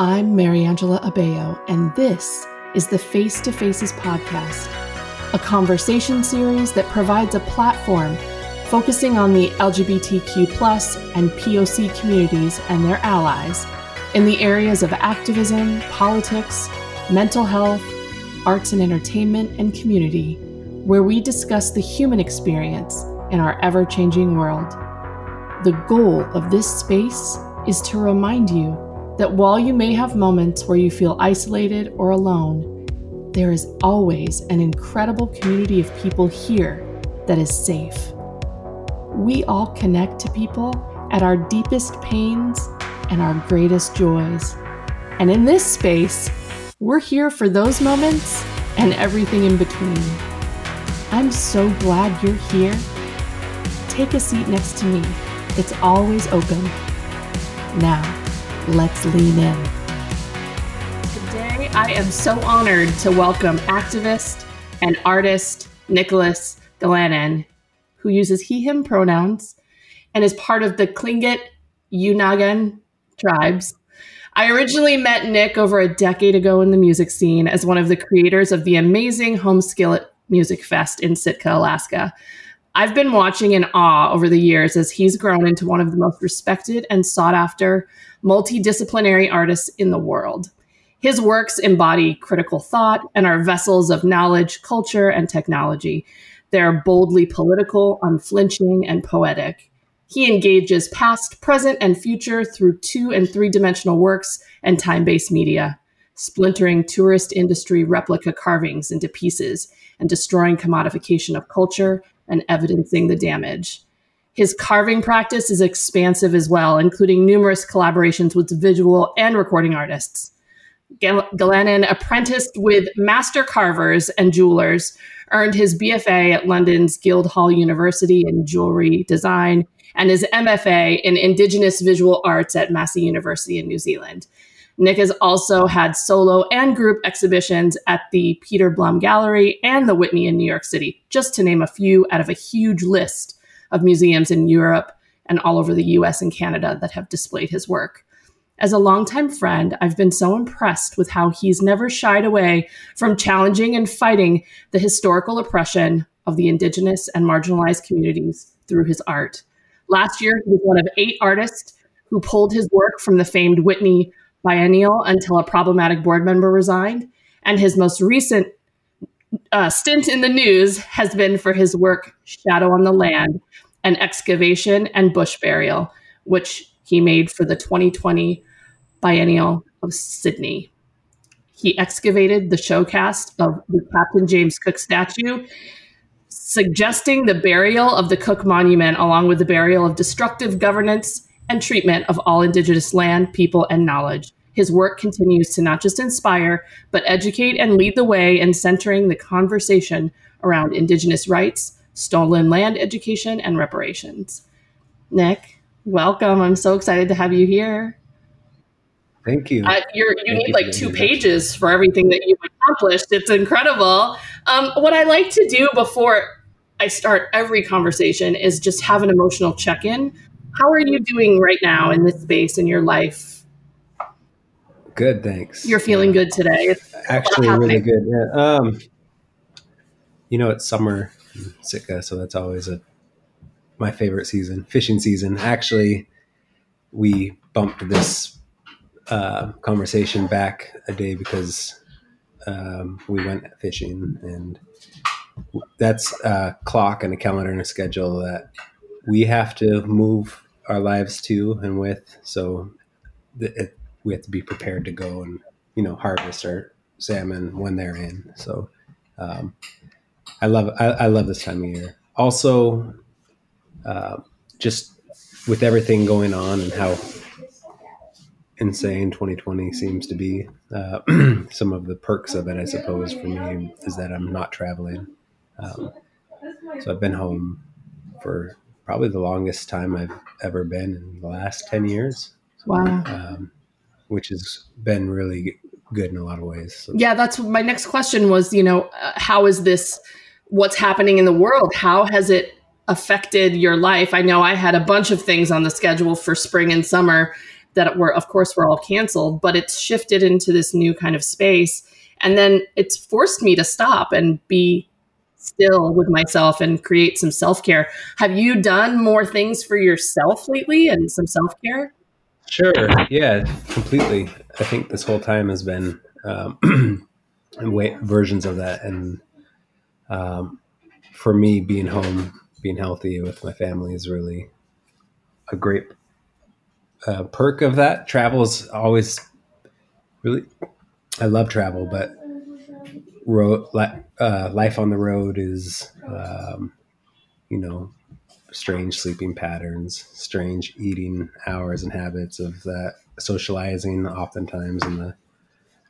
I'm Mary Angela Abeo, and this is the Face to Faces podcast, a conversation series that provides a platform focusing on the LGBTQ plus and POC communities and their allies in the areas of activism, politics, mental health, arts and entertainment, and community, where we discuss the human experience in our ever changing world. The goal of this space is to remind you that while you may have moments where you feel isolated or alone, there is always an incredible community of people here that is safe. We all connect to people at our deepest pains and our greatest joys. And in this space, we're here for those moments and everything in between. I'm so glad you're here. Take a seat next to me. It's always open. Now, let's lean in. Today, I am so honored to welcome activist and artist Nicholas Galanin, who uses he, him pronouns and is part of the Tlingit Unangax tribes. I originally met Nick over a decade ago in the music scene as one of the creators of the amazing Home Skillet Music Fest in Sitka, Alaska. I've been watching in awe over the years as he's grown into one of the most respected and sought after multidisciplinary artists in the world. His works embody critical thought and are vessels of knowledge, culture, and technology. They're boldly political, unflinching, and poetic. He engages past, present, and future through two and three dimensional works and time based media, splintering tourist industry replica carvings into pieces and destroying commodification of culture and evidencing the damage. His carving practice is expansive as well, including numerous collaborations with visual and recording artists. Galanin apprenticed with master carvers and jewelers, earned his BFA at London's Guildhall University in jewelry design, and his MFA in Indigenous Visual Arts at Massey University in New Zealand. Nick has also had solo and group exhibitions at the Peter Blum Gallery and the Whitney in New York City, just to name a few out of a huge list of museums in Europe and all over the US and Canada that have displayed his work. As a longtime friend, I've been so impressed with how he's never shied away from challenging and fighting the historical oppression of the Indigenous and marginalized communities through his art. Last year, he was one of eight artists who pulled his work from the famed Whitney Biennial until a problematic board member resigned. And his most recent uh, stint in the news has been for his work Shadow on the Land, an excavation and bush burial, which he made for the 2020 Biennial of Sydney. He excavated the showcast of the Captain James Cook statue suggesting the burial of the Cook Monument along with the burial of destructive governance and treatment of all Indigenous land, people, and knowledge. His work continues to not just inspire, but educate and lead the way in centering the conversation around Indigenous rights, stolen land education, and reparations. Nick, welcome. I'm so excited to have you here. Thank you. Uh, you Thank need you like two pages for everything that you've accomplished. It's incredible. Um, what I like to do before I start every conversation is just have an emotional check in. How are you doing right now in this space in your life? Good, thanks. You're feeling good today. It's Actually, really good. Yeah. Um, you know, it's summer in Sitka, so that's always a my favorite season, fishing season. Actually, we bumped this uh, conversation back a day because um, we went fishing, and that's a clock and a calendar and a schedule that we have to move our lives to and with. So it, we have to be prepared to go and you know harvest our salmon when they're in. So um, I love I, I love this time of year. Also, uh, just with everything going on and how insane 2020 seems to be. Uh, some of the perks of it, I suppose, for me is that I'm not traveling. Um, so I've been home for probably the longest time I've ever been in the last 10 years, Wow. um, which has been really good in a lot of ways. So, Yeah, that's my next question was, you know, uh, how is this what's happening in the world? How has it affected your life? I know I had a bunch of things on the schedule for spring and summer that were, of course, were all canceled, but it's shifted into this new kind of space. And then it's forced me to stop and be still with myself and create some self care. Have you done more things for yourself lately and some self care? Sure. Yeah, completely. I think this whole time has been um, versions of that. And um, for me, being home, being healthy with my family is really a great uh, perk of that. Travel is always really, I love travel, but road, uh, life on the road is, um, you know, strange sleeping patterns, strange eating hours and habits of that socializing oftentimes in the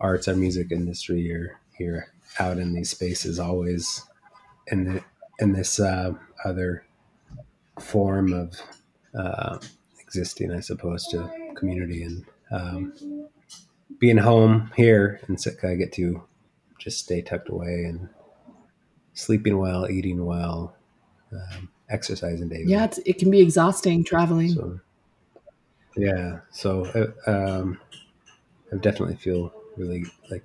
arts or music industry or here out in these spaces always in the in this uh, other form of uh, existing, I suppose, to community and um, being home here in Sitka, I get to just stay tucked away and sleeping well, eating well, um, exercising daily. Yeah, it can be exhausting traveling. So, yeah, so uh, um, I definitely feel really like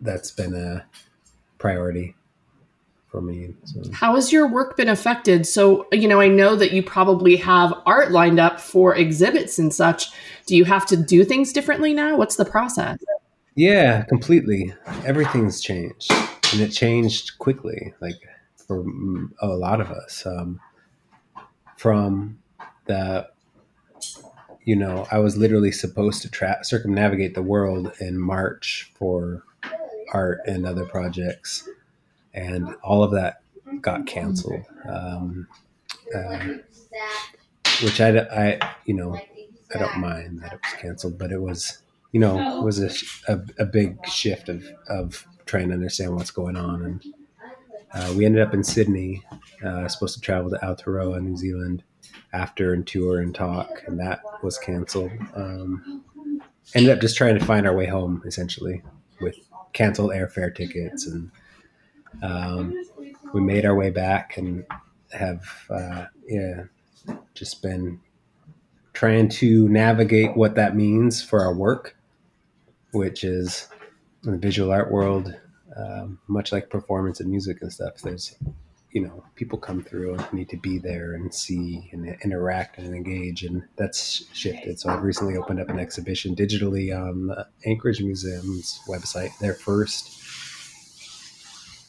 that's been a priority for me. So. How has your work been affected? So, you know, I know that you probably have art lined up for exhibits and such. Do you have to do things differently now? What's the process? Yeah, completely. Everything's changed, and it changed quickly. Like for a lot of us, um, from the you know, I was literally supposed to tra- circumnavigate the world in March for art and other projects and all of that got canceled. Um, uh, which I, I, you know, I don't mind that it was canceled, but it was, you know, it was a, a, a big shift of, of trying to understand what's going on. And uh, we ended up in Sydney, uh, supposed to travel to Aotearoa, New Zealand, after and tour and talk, and that was canceled. Um, ended up just trying to find our way home, essentially, with canceled airfare tickets and um, we made our way back and have uh, yeah just been trying to navigate what that means for our work, which is in the visual art world, um, much like performance and music and stuff. There's you know people come through and need to be there and see and interact and engage and that's shifted so i've recently opened up an exhibition digitally on the anchorage museum's website their first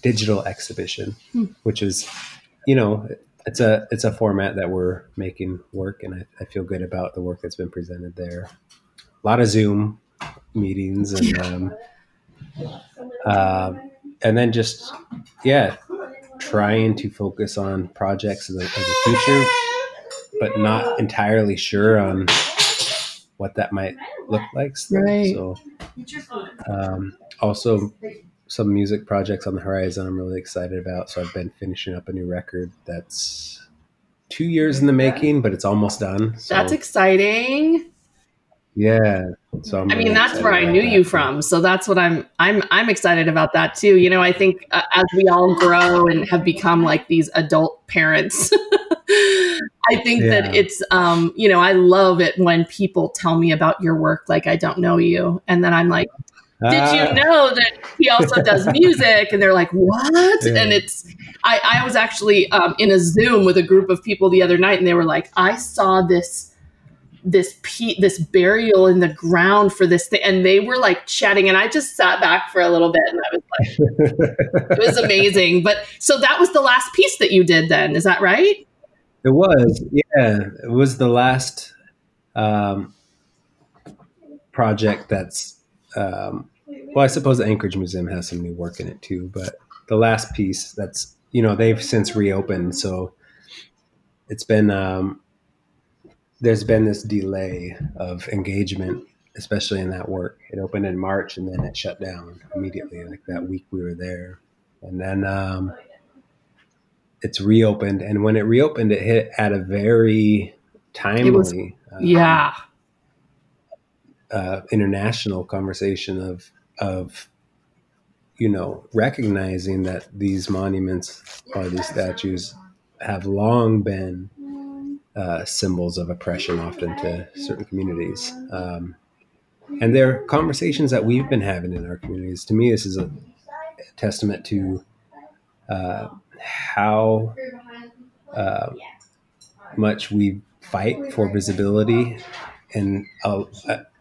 digital exhibition, hmm. which is, you know, it's a it's a format that we're making work, and I, I, feel good about the work that's been presented there. A lot of Zoom meetings and um, uh, and then just yeah, trying to focus on projects in the, the future, but not entirely sure on what that might look like. Still. Right. So um, also some music projects on the horizon I'm really excited about. So I've been finishing up a new record that's two years in the making, but it's almost done. So, that's exciting. Yeah. So I'm i mean, that's where I knew that. you from. So that's what I'm. I'm. I'm excited about that too. You know, I think uh, as we all grow and have become like these adult parents. I think yeah. that it's, um, you know, I love it when people tell me about your work like I don't know you. And then I'm like, did you ah. know that he also does music? And they're like, what? Yeah. And it's, I, I was actually um, in a Zoom with a group of people the other night, and they were like, I saw this this pe- this burial in the ground for this thing and they were like chatting and i just sat back for a little bit and i was like it was amazing. But so that was the last piece that you did then is that right? It was yeah. It was the last um, project that's um, well, I suppose the Anchorage Museum has some new work in it too, but the last piece that's you know they've since reopened, so it's been um, there's been this delay of engagement, especially in that work. It opened in March and then it shut down immediately, like that week we were there, and then um, it's reopened. And when it reopened, it hit at a very timely, was, um, yeah, uh, international conversation of of you know recognizing that these monuments or these statues have long been uh, symbols of oppression often to certain communities. Um, and there are conversations that we've been having in our communities. To me, this is a testament to uh, how uh, much we fight for visibility in a,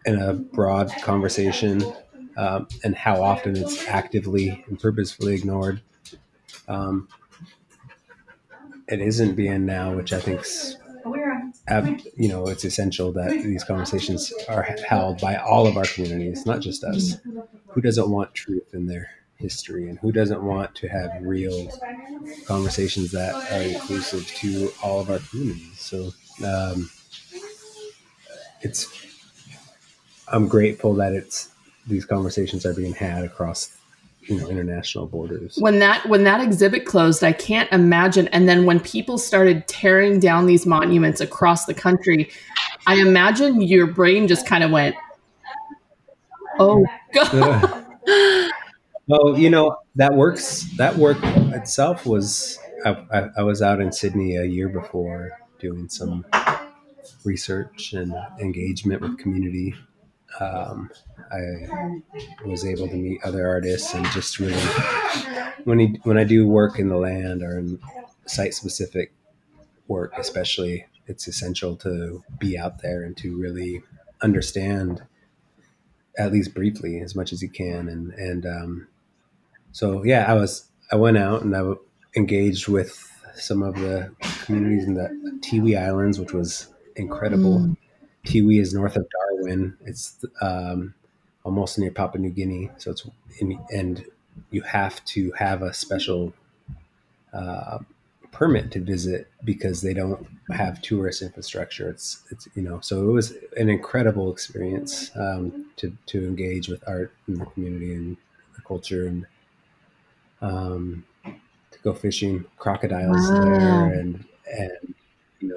in a broad conversation, um, and how often it's actively and purposefully ignored. Um, it isn't being now, which I think's you know, it's essential that these conversations are held by all of our communities, not just us. Who doesn't want truth in their history, and who doesn't want to have real conversations that are inclusive to all of our communities? So, um, it's. I'm grateful that it's these conversations are being had across you know international borders. When that when that exhibit closed i can't imagine and then when people started tearing down these monuments across the country i imagine your brain just kind of went oh god. Well you know that works that work itself was I, I, I was out in sydney a year before doing some research and engagement with community um, I was able to meet other artists and just really when he, when I do work in the land or in site specific work, especially, it's essential to be out there and to really understand at least briefly as much as you can. And and um, so yeah, I was I went out and I engaged with some of the communities in the Tiwi Islands, which was incredible. Mm. Tiwi is north of Darwin. It's um, almost near Papua New Guinea. So it's in, and you have to have a special uh, permit to visit because they don't have tourist infrastructure. It's it's you know so it was an incredible experience um, to to engage with art in the community and the culture and um, to go fishing crocodiles wow. there and and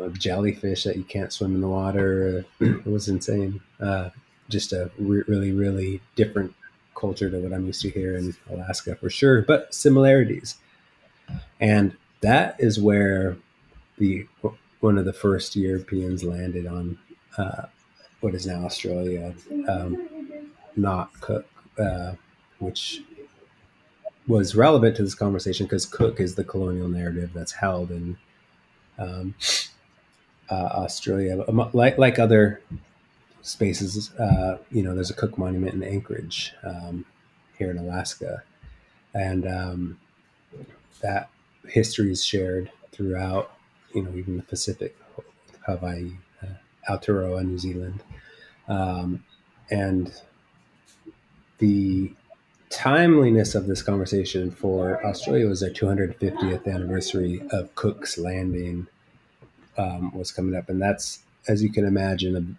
know jellyfish that you can't swim in the water. it was insane. Uh, just a re- really, really different culture to what I'm used to here in Alaska for sure, but similarities. And that is where the one of the first Europeans landed on uh, what is now Australia, um, not Cook, uh, which was relevant to this conversation because Cook is the colonial narrative that's held in um, uh, Australia, like like other spaces. Uh, you know, there's a Cook Monument in Anchorage um, here in Alaska, and um, that history is shared throughout. You know, even the Pacific, Hawaii, uh, Aotearoa, New Zealand, um, and the timeliness of this conversation for Australia was their 250th anniversary of Cook's landing um, was coming up, and that's as you can imagine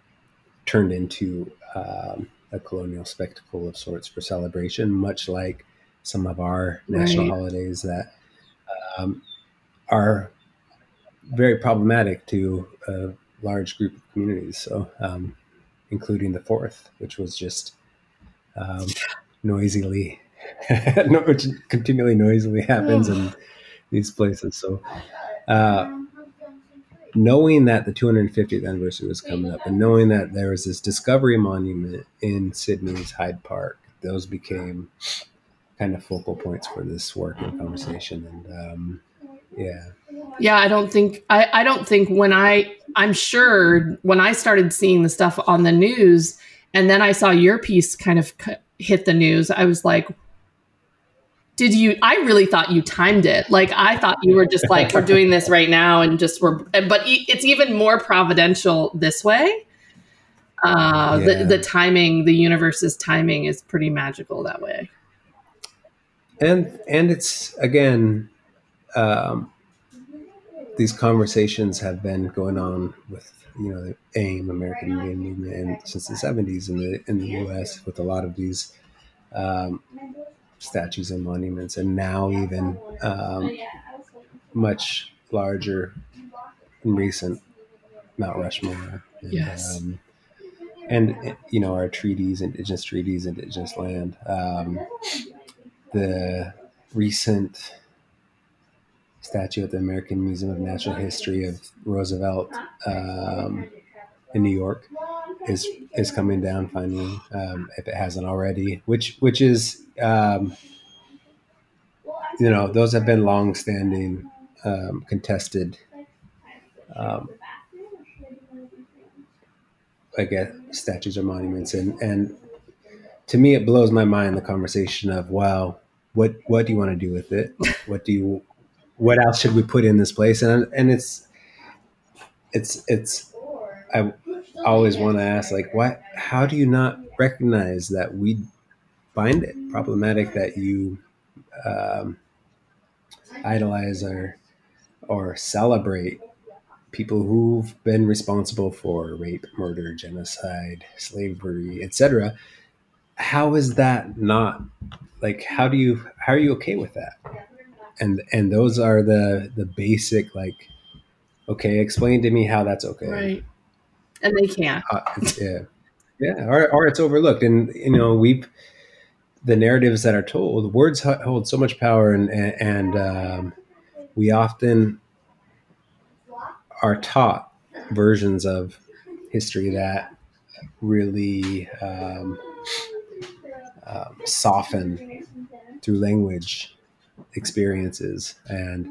turned into um, a colonial spectacle of sorts for celebration, much like some of our national right. holidays that um, are very problematic to a large group of communities. So, um, including the fourth, which was just um, noisily, which continually noisily happens in these places. So, uh, knowing that the 250th anniversary was coming up and knowing that there was this discovery monument in Sydney's Hyde Park, those became kind of focal points for this work and conversation. And um, yeah. Yeah, I don't think I, I don't think when I I'm sure when I started seeing the stuff on the news and then I saw your piece kind of hit the news, I was like, did you i really thought you timed it. Like i thought you were just like we're doing this right now and just we're but it's even more providential this way. Uh yeah. the, the timing the universe's timing is pretty magical that way. And and it's again um these conversations have been going on with you know the aim american indian movement since the 70s in the in the us with a lot of these um, statues and monuments, and now even um, much larger and recent Mount Rushmore. And, yes. Um, and you know our treaties, indigenous treaties, indigenous land. Um, the recent statue at the American Museum of Natural History of Roosevelt um, in New York is is coming down finally, um, if it hasn't already. Which which is um, you know those have been long standing um, contested. Um, I guess statues or monuments, and and to me it blows my mind the conversation of wow, what what do you want to do with it? What do you what else should we put in this place? And and it's it's it's I always want to ask like what how do you not recognize that we find it problematic that you um, idolize or or celebrate people who've been responsible for rape, murder, genocide, slavery, etc. How is that not like how do you how are you okay with that? And and those are the the basic like okay, explain to me how that's okay. Right. And they can't. Uh, yeah. Yeah, or, or it's overlooked and you know, we've the narratives that are told, words hold so much power and and, and um, we often are taught versions of history that really um, um, soften through language experiences and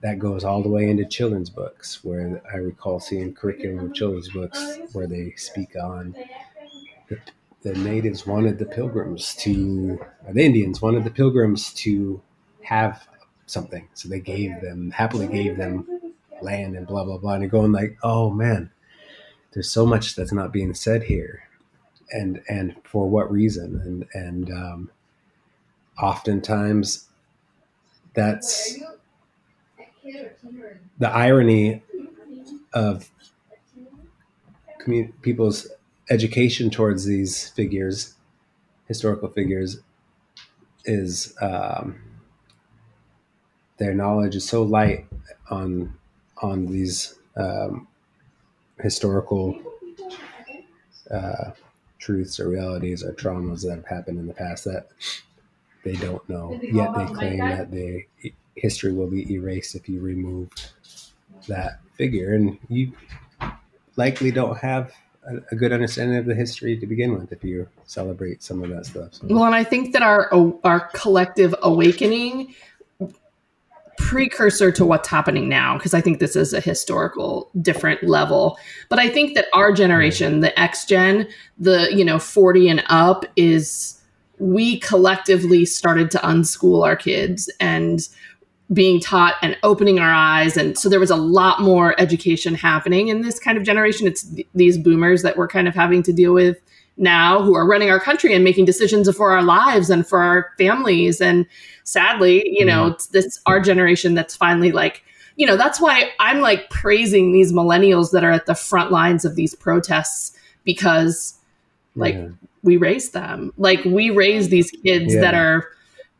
that goes all the way into children's books where i recall seeing curriculum of children's books where they speak on the, the natives wanted the pilgrims to the indians wanted the pilgrims to have something. So they gave them happily gave them land and blah blah blah and you're going like oh man there's so much that's not being said here. And and for what reason? And and um, oftentimes that's the irony of commun- people's education towards these figures historical figures is um, their knowledge is so light on on these um, historical uh, truths or realities or traumas that have happened in the past that they don't know. Yet they claim that the history will be erased if you remove that figure, and you likely don't have a, a good understanding of the history to begin with if you celebrate some of that stuff. So. Well, and I think that our uh, our collective awakening precursor to what's happening now because i think this is a historical different level but i think that our generation the x gen the you know 40 and up is we collectively started to unschool our kids and being taught and opening our eyes and so there was a lot more education happening in this kind of generation it's th- these boomers that we're kind of having to deal with now who are running our country and making decisions for our lives and for our families and sadly you know mm-hmm. it's this our generation that's finally like you know that's why i'm like praising these millennials that are at the front lines of these protests because like yeah. we raised them like we raised these kids yeah. that are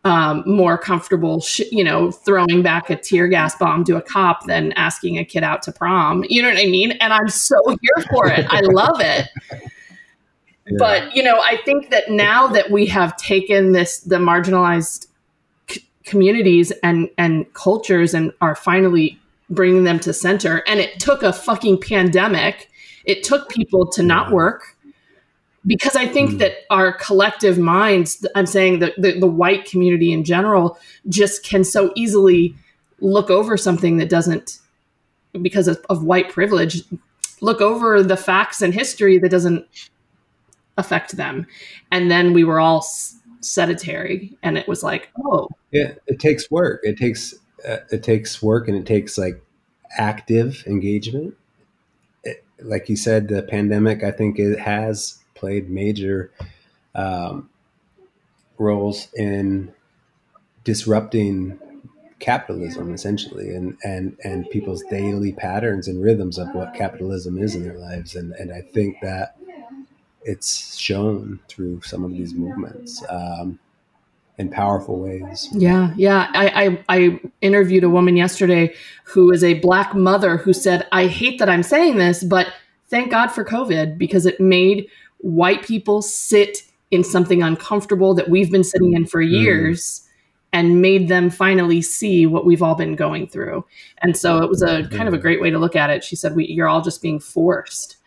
um, more comfortable, sh- you know, throwing back a tear gas bomb to a cop than asking a kid out to prom. You know what I mean? And I'm so here for it. I love it. But, you know, I think that now that we have taken this, the marginalized c- communities and, and cultures and are finally bringing them to center, and it took a fucking pandemic, it took people to not work because I think mm. that our collective minds, I'm saying that the, the, white community in general, just can so easily look over something that doesn't, because of, of white privilege, look over the facts and history that doesn't affect them. And then we were all sedentary, and it was like, oh, yeah, it takes work. It takes uh, it takes work, and it takes like active engagement. It, like you said, the pandemic, I think it has played major um, roles in disrupting capitalism essentially and and and people's daily patterns and rhythms of what capitalism is in their lives and and I think that it's shown through some of these movements um, in powerful ways. Yeah, yeah. I, I, I interviewed a woman yesterday who is a black mother who said, "I hate that I'm saying this, but thank God for COVID because it made white people sit in something uncomfortable that we've been sitting in for mm. years." Mm. and made them finally see what we've all been going through. And so it was a kind of a great way to look at it. She said, we, "You're all just being forced."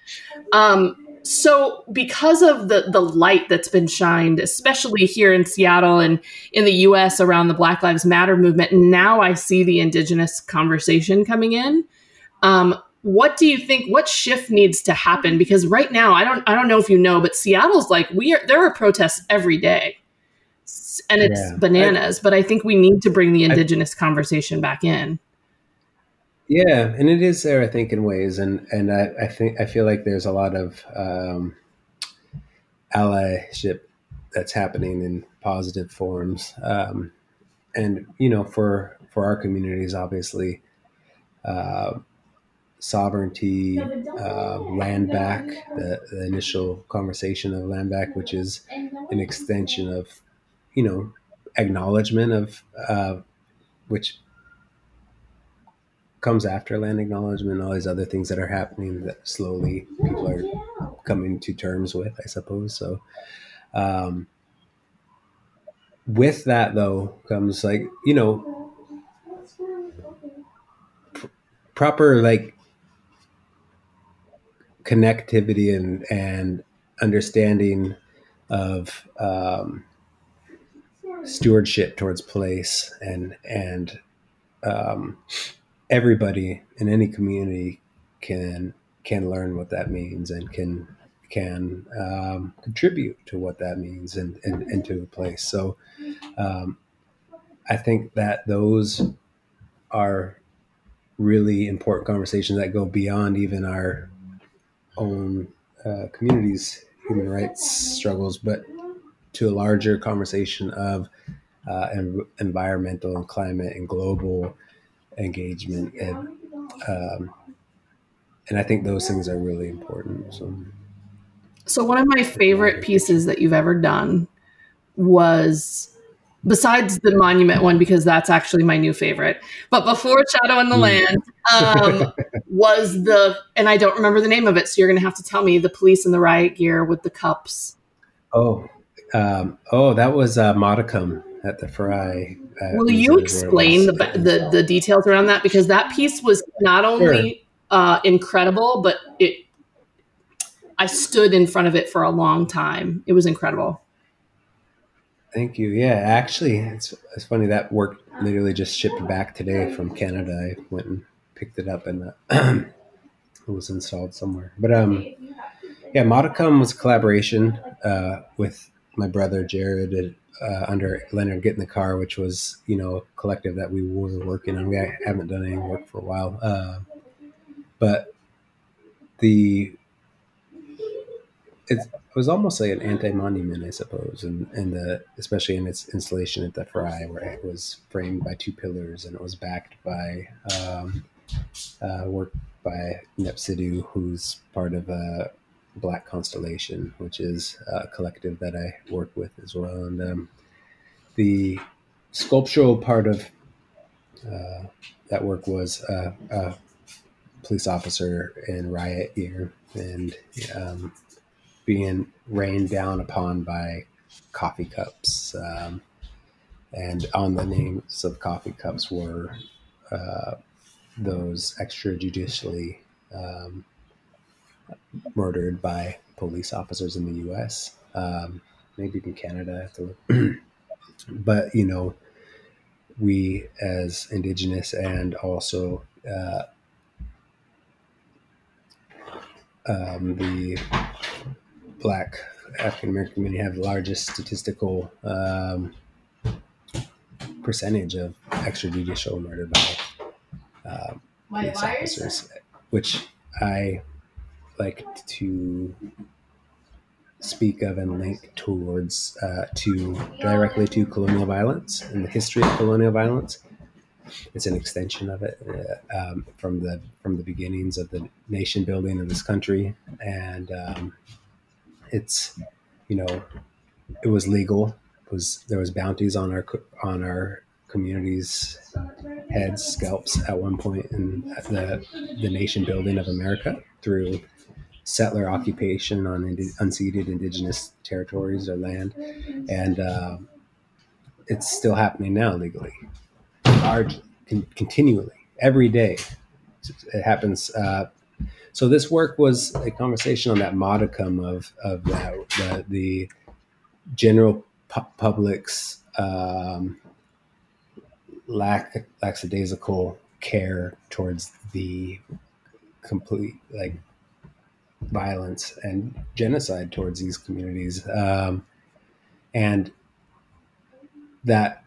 Um, so because of the the light that's been shined especially here in Seattle and in the US around the Black Lives Matter movement now I see the indigenous conversation coming in um, what do you think what shift needs to happen? Because right now I don't I don't know if you know but Seattle's like we are there are protests every day. And it's yeah. bananas I, but I think we need to bring the indigenous I, conversation back in. Yeah, and it is there, I think, in ways, and and I, I think I feel like there's a lot of um, allyship that's happening in positive forms, um, and you know, for for our communities, obviously, uh, sovereignty, uh, land back, the, the initial conversation of land back, which is an extension of, you know, acknowledgement of uh, which comes after land acknowledgement, all these other things that are happening that slowly people are coming to terms with, I suppose. So, um, with that though comes like you know pr- proper like connectivity and and understanding of um, stewardship towards place and and um, everybody in any community can can learn what that means and can can um, contribute to what that means and, and, to a place. So um, I think that those are really important conversations that go beyond even our own uh, communities' human rights struggles, but to a larger conversation of uh, environmental and climate and global engagement and um, and I think those things are really important. So, so one of my favorite pieces that you've ever done was besides the monument one because that's actually my new favorite but before shadow in the hmm. land um, was the and i don't remember the name of it so you're gonna have to tell me the police in the riot gear with the cups oh um, oh that was uh, modicum at the Frye Will you explain the, the, the details around that because that piece was not only sure. uh, incredible, but it I stood in front of it for a long time. It was incredible. Thank you. Yeah, actually, it's it's funny that work literally just shipped back today from Canada. I went and picked it up and uh, it was installed somewhere. But um, yeah, Modicum was a collaboration uh, with my brother Jerrod uh, under Leonard Getinthecar, which was you know a collective that we were working on. We haven't done any work for a while, uh, but the it was almost like an anti-monument, I suppose, and and the especially in its installation at the Frye, where it was framed by two pillars and it was backed by um, uh, work by Nep Sidhu, who's part of a Black Constellation, which is a collective that I work with as well. And um, the sculptural part of uh, that work was a police officer in riot gear and um, being rained down upon by coffee cups. Um, and on the names of coffee cups were uh, those extrajudicially um, murdered by police officers in the U.S. Um, maybe in Canada. but you know, we as Indigenous and also uh, um, the Black African American community have the largest statistical um, percentage of extrajudicial murder by uh, police officers, which I like to speak of and link towards uh, to directly to colonial violence and the history of colonial violence. It's an extension of it uh, um, from the from the beginnings of the nation building of this country, and um, it's you know it was legal. It was there was bounties on our on our communities' heads, scalps at one point in the the nation building of America through settler occupation on ind- unceded indigenous territories or land, and uh, it's still happening now legally, con- continually, every day. It happens. Uh, so this work was a conversation on that modicum of of that, the, the general pu- public's um, lack lackadaisical care towards the complete like violence and genocide towards these communities. Um, and that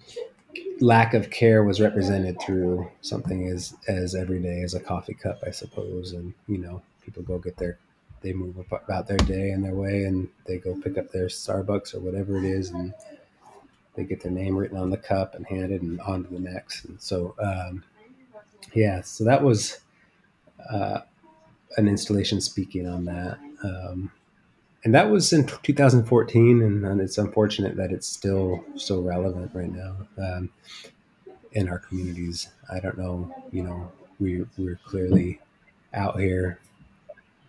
lack of care was represented through something as as everyday as a coffee cup i suppose. And you know people go get their they move about their day and their way and they go pick up their starbucks or whatever it is and they get their name written on the cup and handed and on to the next. And so um, yeah so that was uh, an installation speaking on that. Um, and that was in 2014 and, and, it's unfortunate that it's still so relevant right now um, in our communities. I don't know you know we, we're clearly out here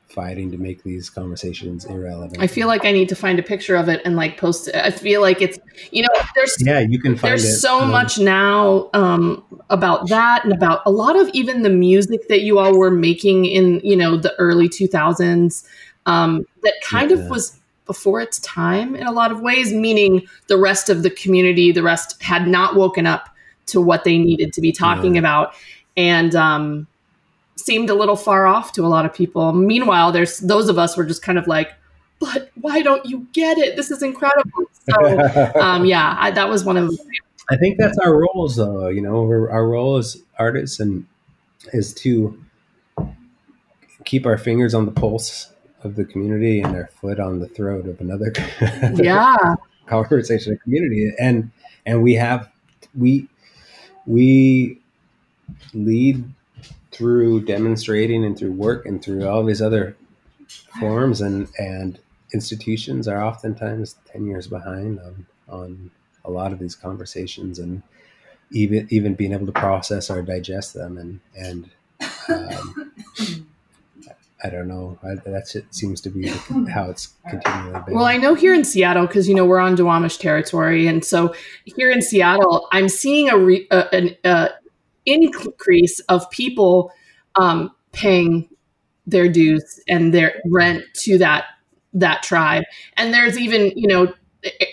fighting to make these conversations irrelevant i feel like i need to find a picture of it and like post it i feel like it's you know there's yeah you can find there's it. so um, much now um, about that and about a lot of even the music that you all were making in you know the early 2000s um, that kind yeah. of was before its time in a lot of ways, meaning the rest of the community, the rest had not woken up to what they needed to be talking yeah. about and um, seemed a little far off to a lot of people. Meanwhile, there's those of us were just kind of like, but why don't you get it? This is incredible. So, um, yeah, I, that was one of. I think that's our roles, though. You know, our role as artists and is to keep our fingers on the pulse of the community and their foot on the throat of another yeah conversation community and and we have we we lead through demonstrating and through work and through all these other forms and and institutions are oftentimes 10 years behind on on a lot of these conversations and even even being able to process or digest them and and um, I don't know. I, that's it. Seems to be how it's continually been. Well, I know here in Seattle because you know we're on Duwamish territory, and so here in Seattle, I'm seeing a, re, a increase of people um, paying their dues and their rent to that that tribe, and there's even you know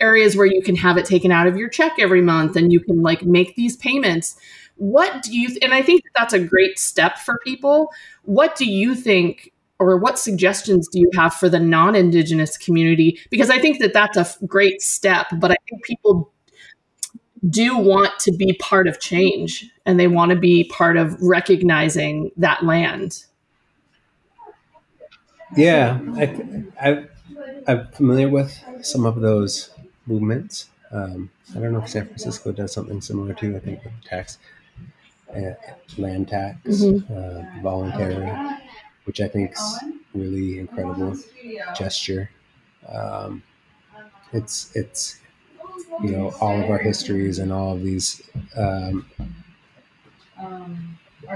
areas where you can have it taken out of your check every month, and you can like make these payments. What do you? Th- and I think that's a great step for people. What do you think or what suggestions do you have for the non-indigenous community because i think that that's a great step but i think people do want to be part of change and they want to be part of recognizing that land yeah I, i'm familiar with some of those movements um, i don't know if san francisco does something similar too i think with tax uh, land tax mm-hmm. uh, voluntary which I think is really incredible gesture. Um, it's it's you know all of our histories and all of these um,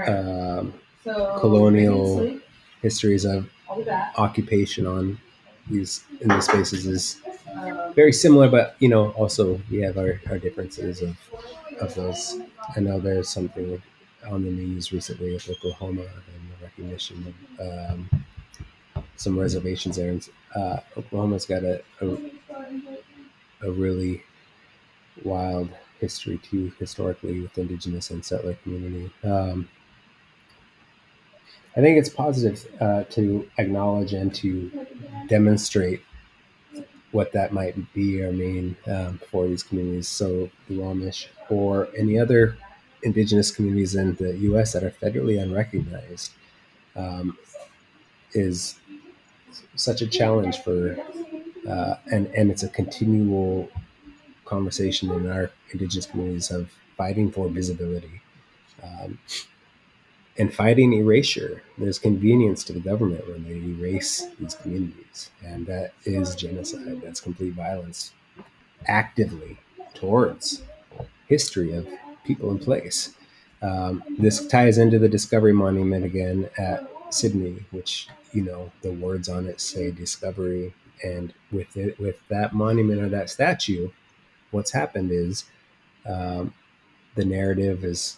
um, colonial histories of occupation on these in these spaces is very similar, but you know also we have our, our differences of of those. I know there's something on the news recently with Oklahoma and the recognition of um, some reservations there. And, uh, Oklahoma's got a, a, a really wild history too, historically with indigenous and settler community. Um, I think it's positive uh, to acknowledge and to demonstrate what that might be or mean um, for these communities. So Duwamish or any other indigenous communities in the U.S. that are federally unrecognized um, is such a challenge for, uh, and and it's a continual conversation in our indigenous communities of fighting for visibility. Um, and fighting erasure. There's convenience to the government when they erase these communities, and that is genocide. That's complete violence, actively towards history of people in place. Um, this ties into the Discovery Monument again at Sydney, which you know the words on it say Discovery, and with it with that monument or that statue, what's happened is um, the narrative is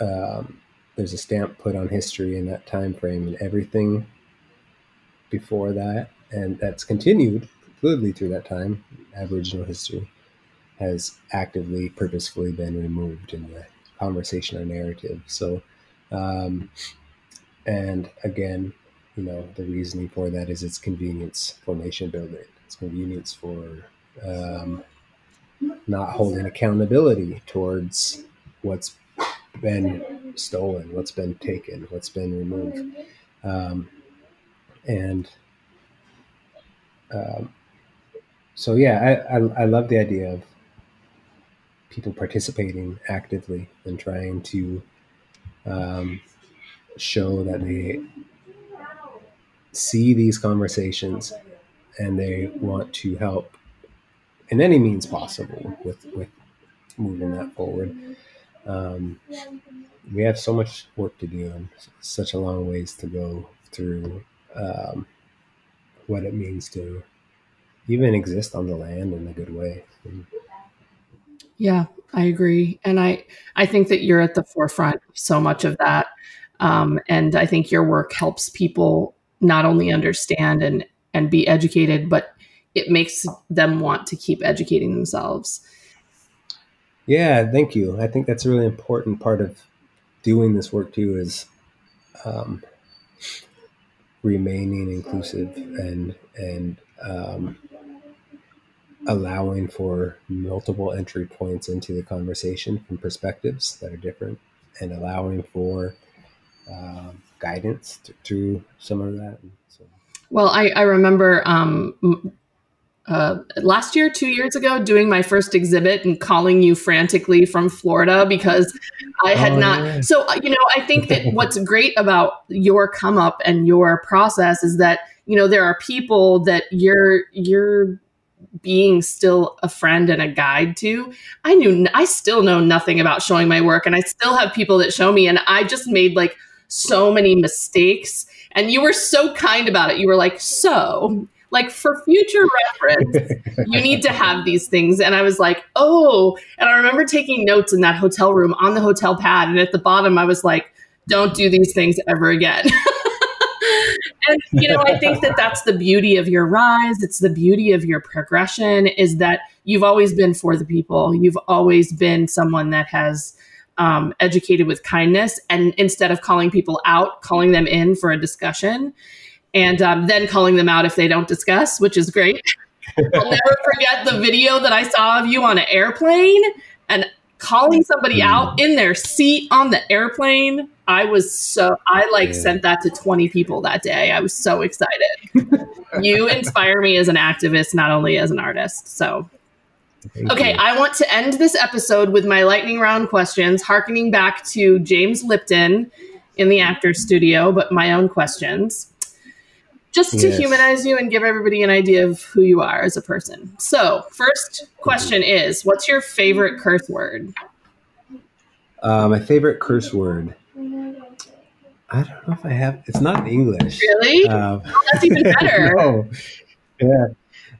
um, there's a stamp put on history in that time frame, and everything before that, and that's continued fluidly through that time. Aboriginal history has actively, purposefully been removed in the conversation or narrative. So, um, and again, you know, the reasoning for that is it's convenience for nation building. It's convenience for um, not holding accountability towards what's been stolen, what's been taken, what's been removed. Um, and um, so, yeah, I, I, I love the idea of people participating actively and trying to um, show that they see these conversations and they want to help in any means possible with with moving that forward. Um, we have so much work to do and such a long ways to go through um, what it means to even exist on the land in a good way. Yeah, I agree, and I I think that you're at the forefront of so much of that, um, and I think your work helps people not only understand and and be educated, but it makes them want to keep educating themselves. Yeah, thank you. I think that's a really important part of doing this work too is um, remaining inclusive and and um, allowing for multiple entry points into the conversation from perspectives that are different and allowing for um, guidance to some of that. So. Well, I, I remember um, uh, last year, two years ago, doing my first exhibit and calling you frantically from Florida because I had oh, not. Yeah. So, uh, you know, I think that what's great about your come up and your process is that, you know, there are people that you're, you're, being still a friend and a guide to i knew i still know nothing about showing my work and i still have people that show me and i just made like so many mistakes. And you were so kind about it. You were like so like for future reference you need to have these things. And i was like oh. And i remember taking notes in that hotel room on the hotel pad. And at the bottom i was like don't do these things ever again. And you know i think that that's the beauty of your rise. It's the beauty of your progression is that you've always been for the people. You've always been someone that has um, educated with kindness and instead of calling people out calling them in for a discussion and um, then calling them out if they don't discuss, which is great. I'll never forget the video that I saw of you on an airplane and calling somebody hmm. out in their seat on the airplane. I was so I like yeah. sent that to 20 people that day. I was so excited. you inspire me as an activist, not only as an artist. So Thank okay, you. I want to end this episode with my lightning round questions, harkening back to James Lipton in the actor's studio, but my own questions just to yes. humanize you and give everybody an idea of who you are as a person. So, first question is what's your favorite curse word? Uh, my favorite curse word. I don't know if I have. It's not in English. Really? Uh, oh, that's even better. no. Yeah.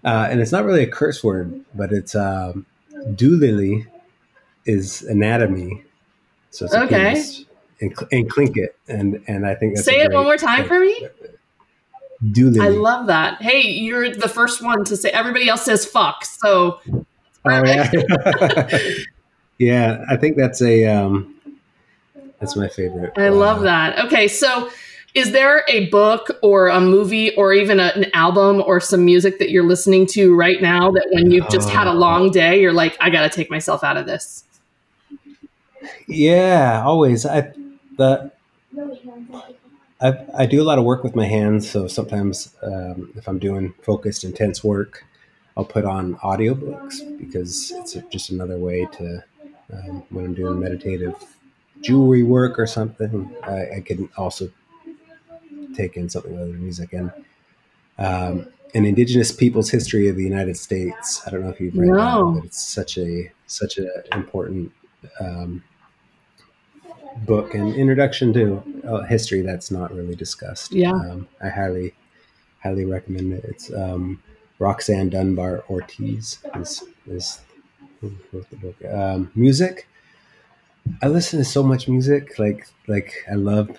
Uh, and it's not really a curse word, but it's um, doolily is anatomy. So it's okay. and, and Tlingit, and and I think say it one more time for me. Dooley. I love that. Hey, you're the first one to say. Everybody else says fuck. So. Oh yeah. yeah, I think that's a um, that's my favorite. I uh, love that. Okay, so is there a book or a movie or even a, an album or some music that you're listening to right now that when you've just had a oh. long day, you're like, I got to take myself out of this? Yeah, always. I the I, I do a lot of work with my hands, so sometimes um, if I'm doing focused, intense work, I'll put on audiobooks because it's just another way to, um, when I'm doing meditative jewelry work or something, I, I can also take in something other music. And um, an Indigenous Peoples History of the United States. I don't know if you've read no. that, but it's such a such an important um, book and introduction to uh, history that's not really discussed. Yeah, um, I highly, highly recommend it. It's um, Roxanne Dunbar Ortiz is is who wrote the book? Um, music. I listen to so much music. Like like I love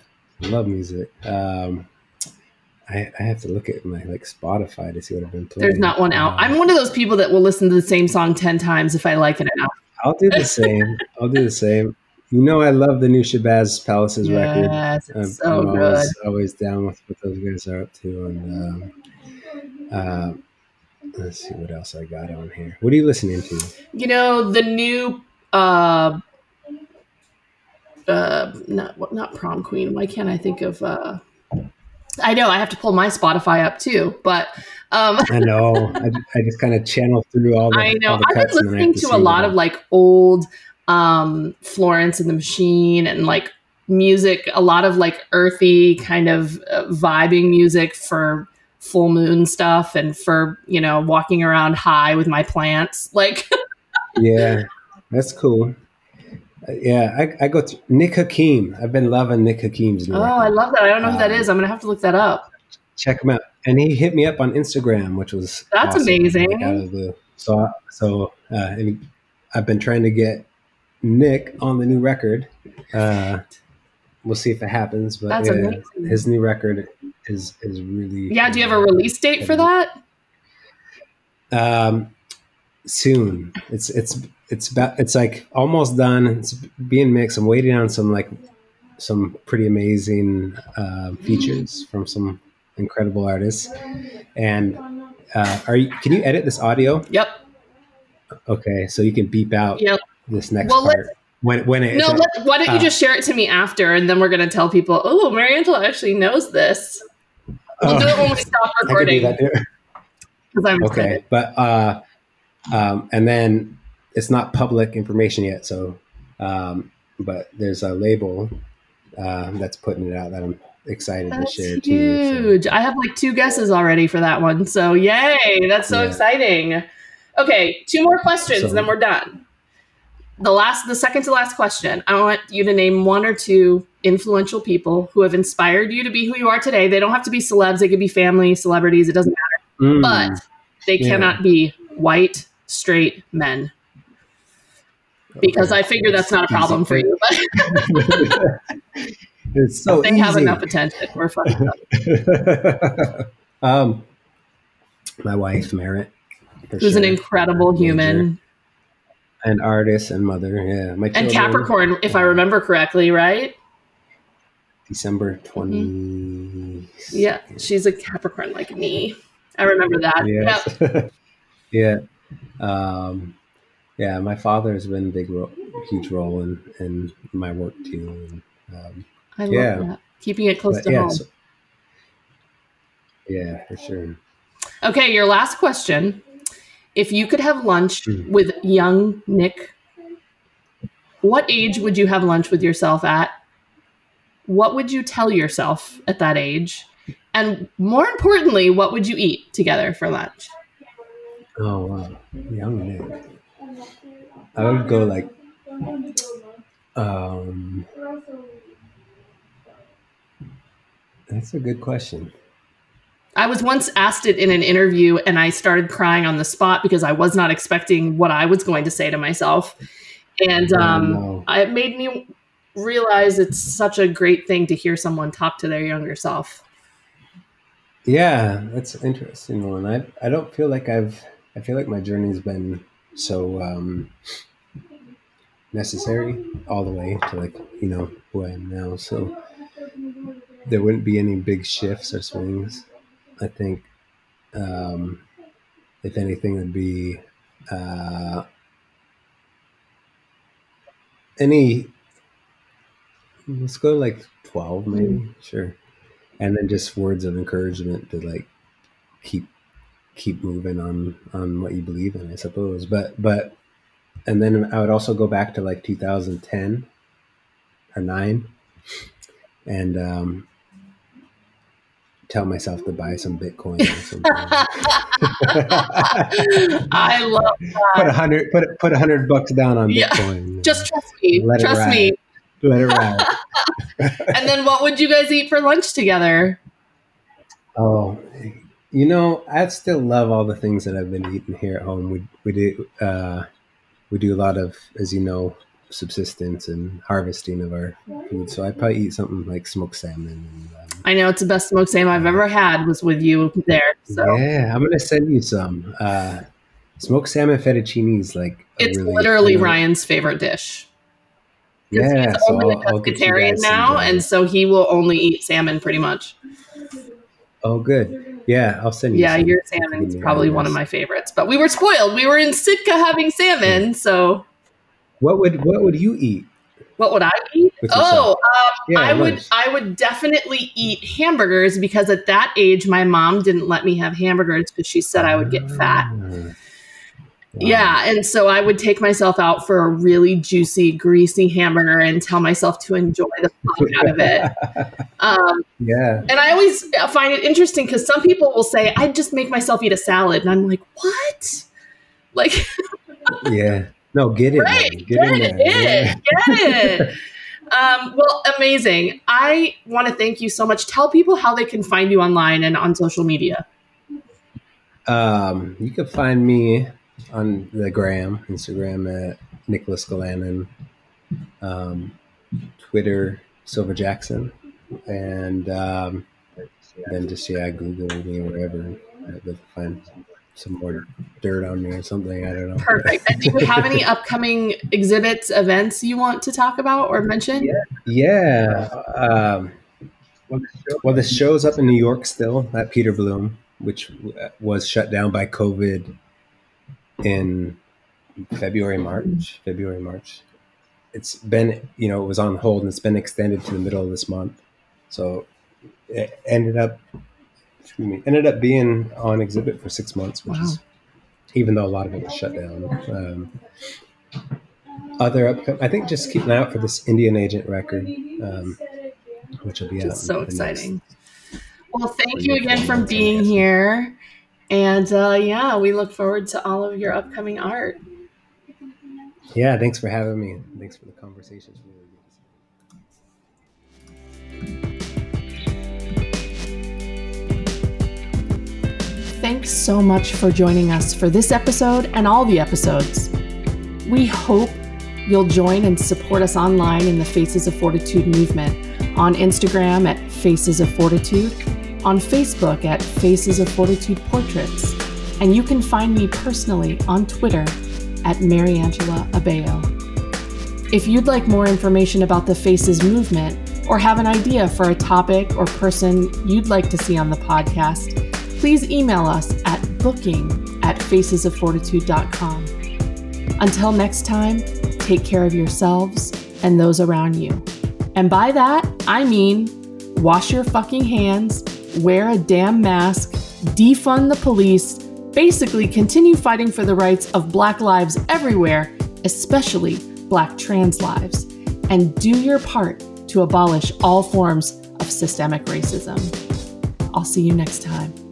love music. Um, I, I have to look at my like Spotify to see what I've been playing. There's not one out. Uh, I'm one of those people that will listen to the same song 10 times if I like it enough. I'll do the same. I'll do the same. You know, I love the new Shabazz Palaces record. Yes, it's I'm, so I'm good. always, always down with what those guys are up to. And um, uh, let's see what else I got on here. What are you listening to? You know, the new uh uh not what not prom queen. Why can't I think of uh I know I have to pull my Spotify up too, but um I know. I, I just kind of channel through all the. I know the I've been cuts I have listening to see a lot I- of like old um Florence and the Machine and like music, a lot of like earthy kind of uh, vibing music for full moon stuff and for, you know, walking around high with my plants. Like Yeah, that's cool. Yeah, I, I go through Nick Hakim. I've been loving Nick Hakim's new Oh, record. I love that. I don't know who that Um. I'm gonna have to look that up. check him out. And he hit me up on Instagram, which was That's awesome, amazing. like, out of the. So, so uh, and I've been trying to get Nick on the new record. Uh, we'll see if it happens. But That's yeah, amazing. his new record is is really Yeah, do you have a release date for that? um, soon. It's it's it's about it's like almost done. It's being mixed. I'm waiting on some like some pretty amazing uh, features from some incredible artists. And uh, are you? Can you edit this audio? Yep. Okay, so you can beep out Yep. this next Well, part when when it. No, let, why don't you uh, just share it to me after, and then we're gonna tell people. Oh, Mariangela actually knows this. We'll oh, do it when we stop I can do recording that too. because I'm okay excited. but uh um and then it's not public information yet so um but there's a label uh, that's putting it out that i'm excited That's to share so- huge. I have like two guesses already for that one. So yay! That's so Yeah. exciting. Okay, two more questions, So- then we're done. The last, the second to last question. I want you to name one or two influential people who have inspired you to be who you are today. They don't have to be celebs; they could be family, celebrities. It doesn't matter. Mm, But they Yeah. cannot be white, straight men because okay. I figure that's not a problem for you. But it's so they have enough attention. We're fine. um my wife Merritt Who's an incredible human. an artist and mother yeah my And Capricorn, if I remember correctly, right? december 20 Yeah, she's a Capricorn like me. I remember that. Yeah. Yes. yeah. Um, yeah, my father has been a big, ro- huge role in, in my work too. And, um, I love Yeah. that. Keeping it close but to yeah, home. so- yeah, for sure. Okay, your last question. If you could have lunch Mhm. with young Nick, what age would you have lunch with yourself at? What would you tell yourself at that age? And more importantly, what would you eat together for lunch? Oh wow, young Nick. I would go like, um, that's a good question. I was once asked it in an interview and I started crying on the spot because I was not expecting what I was going to say to myself. And Oh, um, no. it made me realize it's such a great thing to hear someone talk to their younger self. Yeah, that's an interesting one. I I don't feel like I've I feel like my journey's been so um necessary all the way to like, you know, who I am now. So there wouldn't be any big shifts or swings. I think um if anything would be uh any let's go like 12 maybe sure and then just words of encouragement to like keep keep moving on on what you believe in i suppose but but and then i would also go back to like 2010 or 9 and um tell myself to buy some bitcoin or something I love put a hundred put a- put a hundred bucks down on Yeah. bitcoin just trust me. Let it trust ride. me. let it ride And then what would you guys eat for lunch together? Oh, you know, I still love all the things that I've been eating here at home. We we do uh, we do a lot of, as you know, subsistence and harvesting of our food. So I probably eat something like smoked salmon. And, um, I know it's the best smoked salmon I've ever had was with you there. So yeah, I'm gonna send you some. Uh, smoked salmon fettuccine is like it's really, literally Ryan's favorite dish. Yeah, he's so only I'll, a I'll get pescatarian now, and so he will only eat salmon pretty much. Oh, good. Yeah, I'll send you. Yeah, some. your Give salmon is probably one of my favorites. But we were spoiled. We were in Sitka having salmon, so What would What would you eat? what would I eat? Oh, um, Yeah, I would. I would definitely eat hamburgers because at that age my mom didn't let me have hamburgers because she said I would get fat. Ah. Yeah, and so I would take myself out for a really juicy, greasy hamburger and tell myself to enjoy the fuck out of it. Um, yeah. and I always find it interesting because some people will say, "I just make myself eat a salad," and I'm like, "What?" Like, Yeah. No, get it. right? Get, Get, in it, there. Yeah. get it. Um, well, amazing. I want to thank you so much. Tell people how they can find you online and on social media. Um, you can find me on the gram, Instagram at Nicholas Galanin, um, Twitter Silver Jackson, and um, then just yeah, Google me wherever. I'd find some more dirt on me or something. I don't know. Perfect. And do you have any upcoming exhibits, events you want to talk about or mention? Yeah. Yeah. Um, well, the show's up in New York still at Peter Blum, which was shut down by COVID in February, March. February, March. It's been, you know, it was on hold and it's been extended to the middle of this month. So it ended up, excuse me, ended up being on exhibit for six months, which Wow. is, even though a lot of it was shut down. Um, other upcoming, I think just keep an eye out for this Indian Agent record, um, which will be out. So in the next- exciting. Well, thank you again for being here. And uh, yeah, we look forward to all of your upcoming art. Yeah, thanks for having me. Thanks for the conversation. It's really good. Thanks so much for joining us for this episode and all the episodes. We hope you'll join and support us online in the Faces of Fortitude movement on Instagram at Faces of Fortitude, on Facebook at Faces of Fortitude Portraits, and you can find me personally on Twitter at Mariangela Abeo. If you'd like more information about the Faces movement or have an idea for a topic or person you'd like to see on the podcast, please email us at booking at facesoffortitude.com. Until next time, take care of yourselves and those around you. And by that, I mean wash your fucking hands, wear a damn mask, defund the police, basically continue fighting for the rights of Black lives everywhere, especially Black trans lives, and do your part to abolish all forms of systemic racism. I'll see you next time.